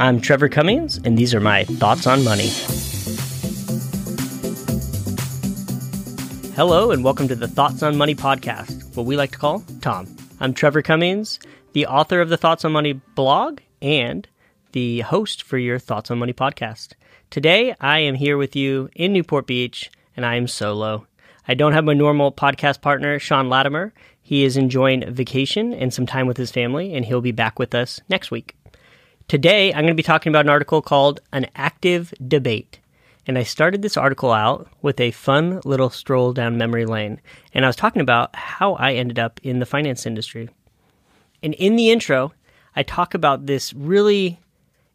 I'm Trevor Cummings, and these are my thoughts on money. Hello, and welcome to the Thoughts on Money podcast, what we like to call Tom. I'm Trevor Cummings, the author of the Thoughts on Money blog and the host for your Thoughts on Money podcast. Today, I am here with you in Newport Beach, and I am solo. I don't have my normal podcast partner, Sean Latimer. He is enjoying vacation and some time with his family, and he'll be back with us next week. Today, I'm going to be talking about an article called An Active Debate. And I started this article out with a fun little stroll down memory lane. And I was talking about how I ended up in the finance industry. And in the intro, I talk about this really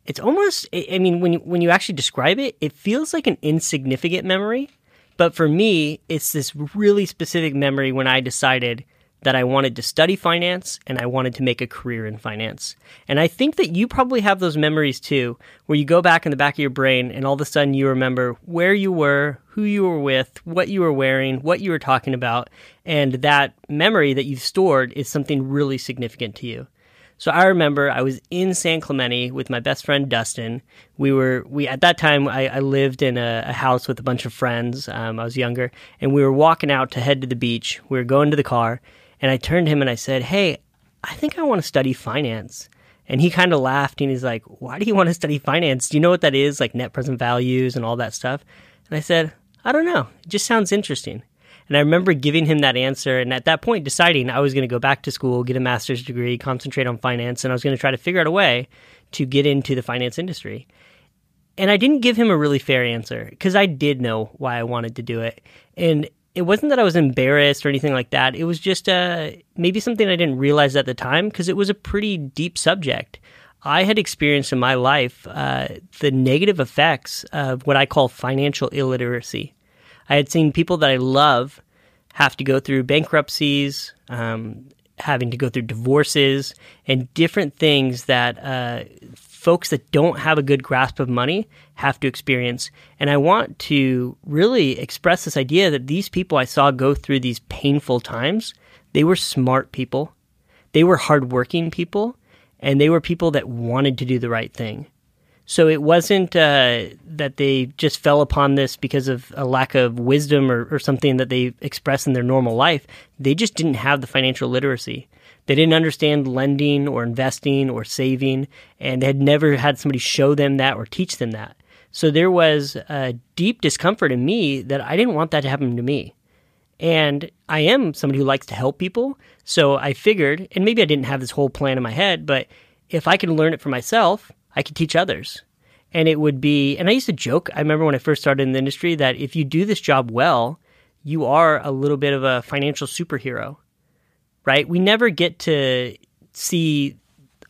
it's almost I mean when you, when you actually describe it, it feels like an insignificant memory, but for me, it's this really specific memory when I decided that I wanted to study finance and I wanted to make a career in finance. And I think that you probably have those memories too, where you go back in the back of your brain and all of a sudden you remember where you were, who you were with, what you were wearing, what you were talking about, and that memory that you've stored is something really significant to you. So I remember I was in San Clemente with my best friend Dustin. We were we at that time I, I lived in a, a, house with a bunch of friends. Um, I was younger, and we were walking out to head to the beach. We were going to the car, and I turned to him and I said, Hey, I think I want to study finance. And he kind of laughed and he's like, Why do you want to study finance? Do you know what that is? Like net present values and all that stuff? And I said, I don't know. It just sounds interesting. And I remember giving him that answer. And at that point, deciding I was going to go back to school, get a master's degree, concentrate on finance, and I was going to try to figure out a way to get into the finance industry. And I didn't give him a really fair answer because I did know why I wanted to do it. And it wasn't that I was embarrassed or anything like that. It was just uh, maybe something I didn't realize at the time because it was a pretty deep subject. I had experienced in my life uh, the negative effects of what I call financial illiteracy. I had seen people that I love have to go through bankruptcies, um, having to go through divorces, and different things that uh, folks that don't have a good grasp of money have to experience. And I want to really express this idea that these people I saw go through these painful times, they were smart people, they were hardworking people, and they were people that wanted to do the right thing. So it wasn't uh, that they just fell upon this because of a lack of wisdom or, or something that they express in their normal life. They just didn't have the financial literacy. They didn't understand lending or investing or saving, and they had never had somebody show them that or teach them that. So there was a deep discomfort in me that I didn't want that to happen to me. And I am somebody who likes to help people. So I figured, and maybe I didn't have this whole plan in my head, but if I can learn it for myself, I could teach others. And it would be, and I used to joke, I remember when I first started in the industry, that if you do this job well, you are a little bit of a financial superhero right? We never get to see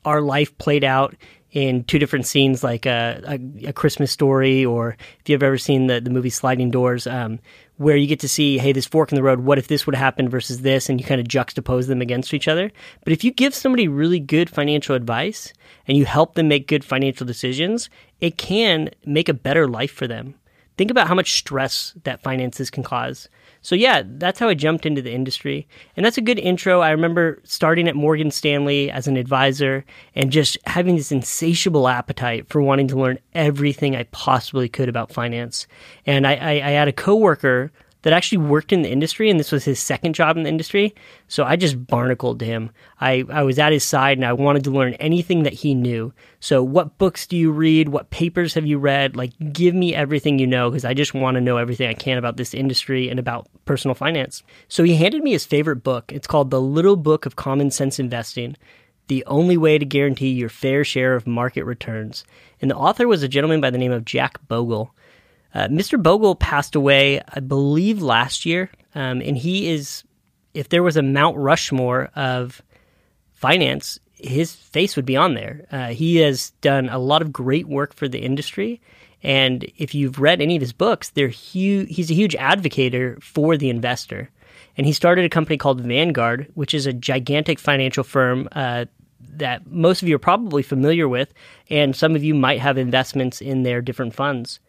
our life played out in two different scenes, like a, a, a, Christmas story, or if you've ever seen the, the movie Sliding Doors, um, where you get to see, hey, this fork in the road, what if this would happen versus this, and you kind of juxtapose them against each other. But if you give somebody really good financial advice and you help them make good financial decisions, it can make a better life for them. Think about how much stress that finances can cause. So yeah, that's how I jumped into the industry. And that's a good intro. I remember starting at Morgan Stanley as an advisor and just having this insatiable appetite for wanting to learn everything I possibly could about finance. And I, I, I had a coworker that actually worked in the industry, and this was his second job in the industry. So I just barnacled him. I, I was at his side and I wanted to learn anything that he knew. So, what books do you read? What papers have you read? Like, give me everything you know because I just want to know everything I can about this industry and about personal finance. So, he handed me his favorite book. It's called The Little Book of Common Sense Investing the only way to guarantee your fair share of market returns. And the author was a gentleman by the name of Jack Bogle. Uh, Mr. Bogle passed away, I believe, last year, um, and he is, if there was a Mount Rushmore of finance, his face would be on there. Uh, he has done a lot of great work for the industry, and if you've read any of his books, they're he's a huge advocate for the investor. And he started a company called Vanguard, which is a gigantic financial firm uh, that most of you are probably familiar with, and some of you might have investments in their different funds.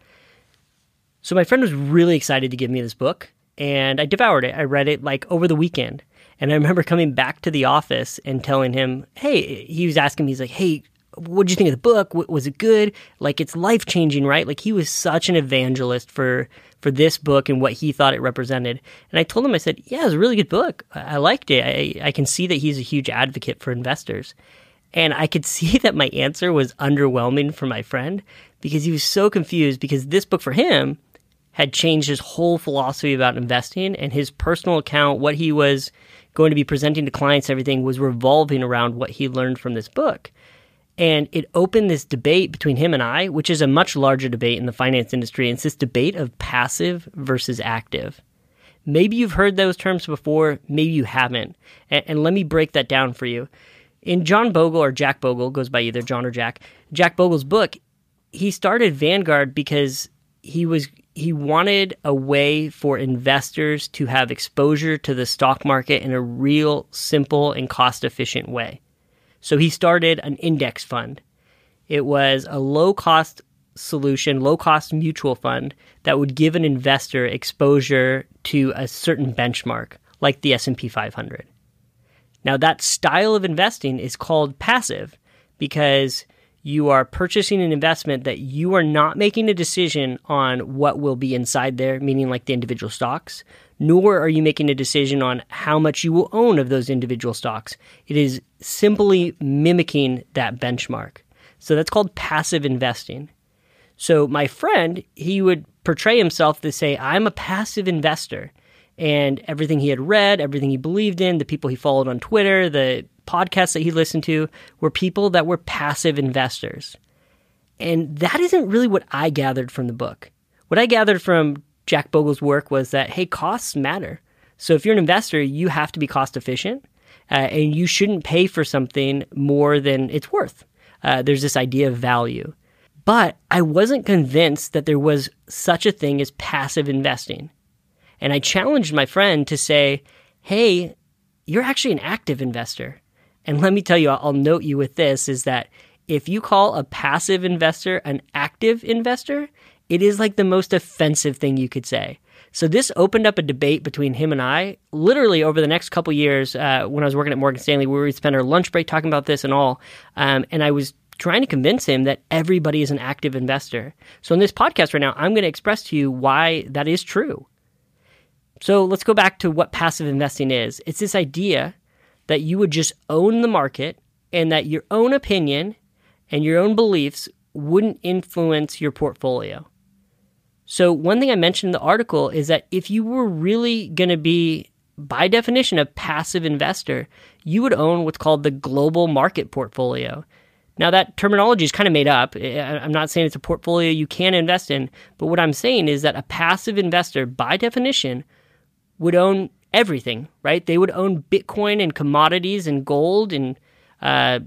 So my friend was really excited to give me this book, and I devoured it. I read it like over the weekend. And I remember coming back to the office and telling him, hey, he was asking me, he's like, hey, what'd you think of the book? was it good? Like it's life changing, right? Like he was such an evangelist for for this book and what he thought it represented. And I told him, I said, yeah, it was a really good book. I liked it. I, I can see that he's a huge advocate for investors. And I could see that my answer was underwhelming for my friend because he was so confused because this book for him had changed his whole philosophy about investing and his personal account, what he was going to be presenting to clients, everything was revolving around what he learned from this book. And it opened this debate between him and I, which is a much larger debate in the finance industry. And it's this debate of passive versus active. Maybe you've heard those terms before, maybe you haven't. And, and let me break that down for you. In John Bogle or Jack Bogle, goes by either John or Jack, Jack Bogle's book, he started Vanguard because he was he wanted a way for investors to have exposure to the stock market in a real simple and cost efficient way. So he started an index fund. It was a low cost solution, low cost mutual fund that would give an investor exposure to a certain benchmark like the S&P 500. Now that style of investing is called passive because you are purchasing an investment that you are not making a decision on what will be inside there, meaning like the individual stocks, nor are you making a decision on how much you will own of those individual stocks. It is simply mimicking that benchmark. So that's called passive investing. So my friend, he would portray himself to say, I'm a passive investor. And everything he had read, everything he believed in, the people he followed on Twitter, the podcasts that he listened to were people that were passive investors. And that isn't really what I gathered from the book. What I gathered from Jack Bogle's work was that, hey, costs matter. So if you're an investor, you have to be cost efficient uh, and you shouldn't pay for something more than it's worth. Uh, there's this idea of value. But I wasn't convinced that there was such a thing as passive investing. And I challenged my friend to say, hey, you're actually an active investor. And let me tell you, I'll note you with this is that if you call a passive investor an active investor, it is like the most offensive thing you could say. So this opened up a debate between him and I, literally over the next couple years. Uh, when I was working at Morgan Stanley, we would spend our lunch break talking about this and all. Um, and I was trying to convince him that everybody is an active investor. So in this podcast right now, I'm going to express to you why that is true. So let's go back to what passive investing is. It's this idea that you would just own the market and that your own opinion and your own beliefs wouldn't influence your portfolio. So, one thing I mentioned in the article is that if you were really going to be, by definition, a passive investor, you would own what's called the global market portfolio. Now, that terminology is kind of made up. I'm not saying it's a portfolio you can invest in, but what I'm saying is that a passive investor, by definition, would own everything, right? They would own Bitcoin and commodities and gold and uh,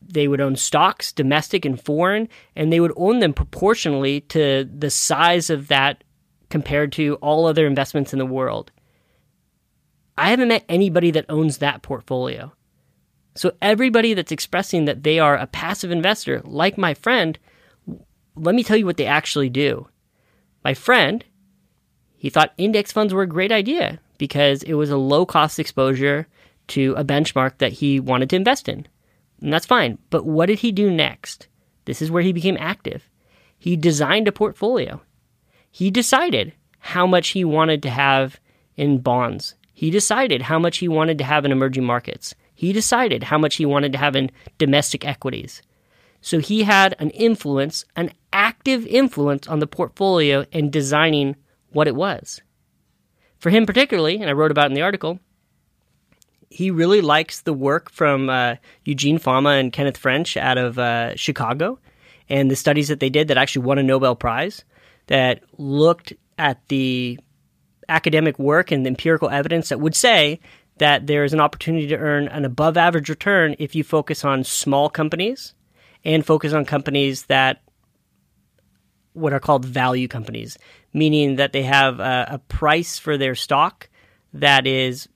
they would own stocks, domestic and foreign, and they would own them proportionally to the size of that compared to all other investments in the world. I haven't met anybody that owns that portfolio. So, everybody that's expressing that they are a passive investor, like my friend, let me tell you what they actually do. My friend, he thought index funds were a great idea because it was a low cost exposure to a benchmark that he wanted to invest in. And that's fine. But what did he do next? This is where he became active. He designed a portfolio. He decided how much he wanted to have in bonds. He decided how much he wanted to have in emerging markets. He decided how much he wanted to have in domestic equities. So he had an influence, an active influence on the portfolio in designing what it was. For him particularly, and I wrote about in the article, he really likes the work from uh, Eugene Fama and Kenneth French out of uh, Chicago and the studies that they did that actually won a Nobel Prize that looked at the academic work and the empirical evidence that would say that there is an opportunity to earn an above average return if you focus on small companies and focus on companies that what are called value companies, meaning that they have a, a price for their stock that is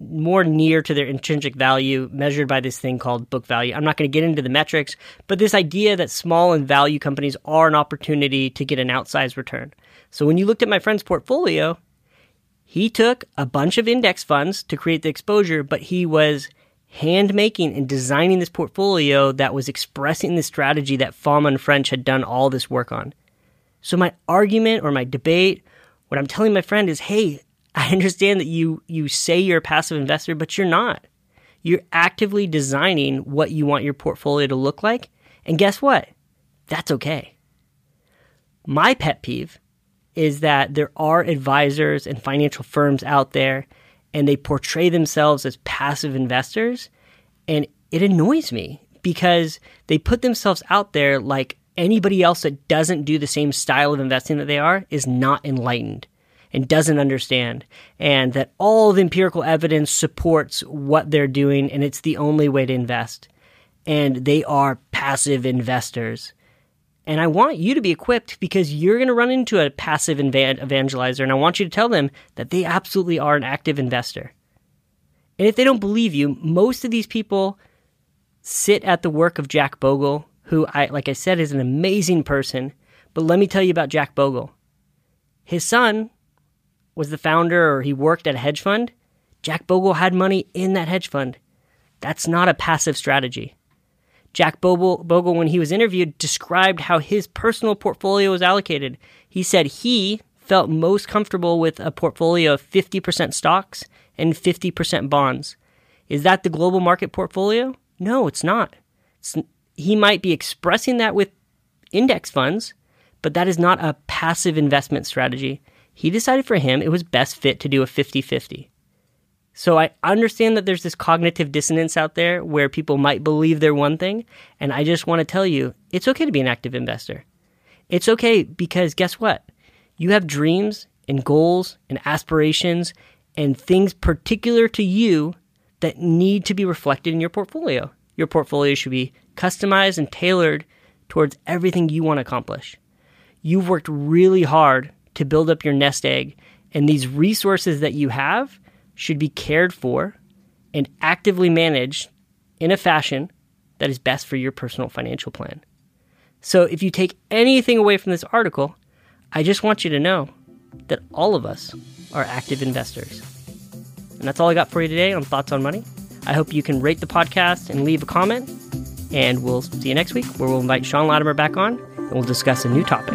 more near to their intrinsic value measured by this thing called book value. I'm not going to get into the metrics, but this idea that small and value companies are an opportunity to get an outsized return. So when you looked at my friend's portfolio, he took a bunch of index funds to create the exposure, but he was hand making and designing this portfolio that was expressing the strategy that Fama and French had done all this work on. So my argument or my debate, what I'm telling my friend is, hey, I understand that you you say you're a passive investor, but you're not. You're actively designing what you want your portfolio to look like, and guess what? That's okay. My pet peeve is that there are advisors and financial firms out there and they portray themselves as passive investors. And it annoys me because they put themselves out there like anybody else that doesn't do the same style of investing that they are is not enlightened and doesn't understand, and that all the empirical evidence supports what they're doing and it's the only way to invest. And they are passive investors. And I want you to be equipped because you're going to run into a passive evangelizer, and I want you to tell them that they absolutely are an active investor. And if they don't believe you, most of these people sit at the work of Jack Bogle, who I like I said is an amazing person. But let me tell you about Jack Bogle. His son was the founder or he worked at a hedge fund. Jack Bogle had money in that hedge fund. That's not a passive strategy. Jack Bogle, Bogle, when he was interviewed, described how his personal portfolio was allocated. He said he felt most comfortable with a portfolio of 50% stocks and 50% bonds. Is that the global market portfolio? No, it's not. It's, he might be expressing that with index funds, but that is not a passive investment strategy. He decided for him it was best fit to do a 50 50. So I understand that there's this cognitive dissonance out there where people might believe they're one thing. And I just want to tell you it's okay to be an active investor. It's okay because guess what? You have dreams and goals and aspirations and things particular to you that need to be reflected in your portfolio. Your portfolio should be customized and tailored towards everything you want to accomplish. You've worked really hard to build up your nest egg, and these resources that you have should be cared for and actively managed in a fashion that is best for your personal financial plan. So, if you take anything away from this article, I just want you to know that all of us are active investors. And that's all I got for you today on Thoughts on Money. I hope you can rate the podcast and leave a comment. And we'll see you next week where we'll invite Sean Latimer back on and we'll discuss a new topic.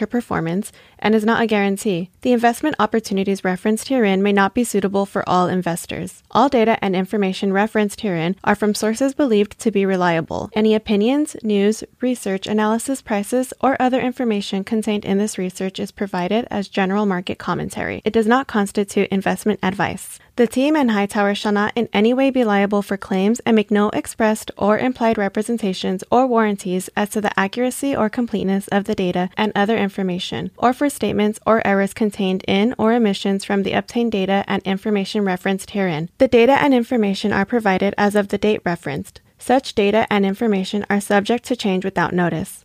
future performance and is not a guarantee. The investment opportunities referenced herein may not be suitable for all investors. All data and information referenced herein are from sources believed to be reliable. Any opinions, news, research, analysis, prices, or other information contained in this research is provided as general market commentary. It does not constitute investment advice. The team and Hightower shall not in any way be liable for claims and make no expressed or implied representations or warranties as to the accuracy or completeness of the data and other information, or for statements or errors contained in or omissions from the obtained data and information referenced herein. The data and information are provided as of the date referenced. Such data and information are subject to change without notice.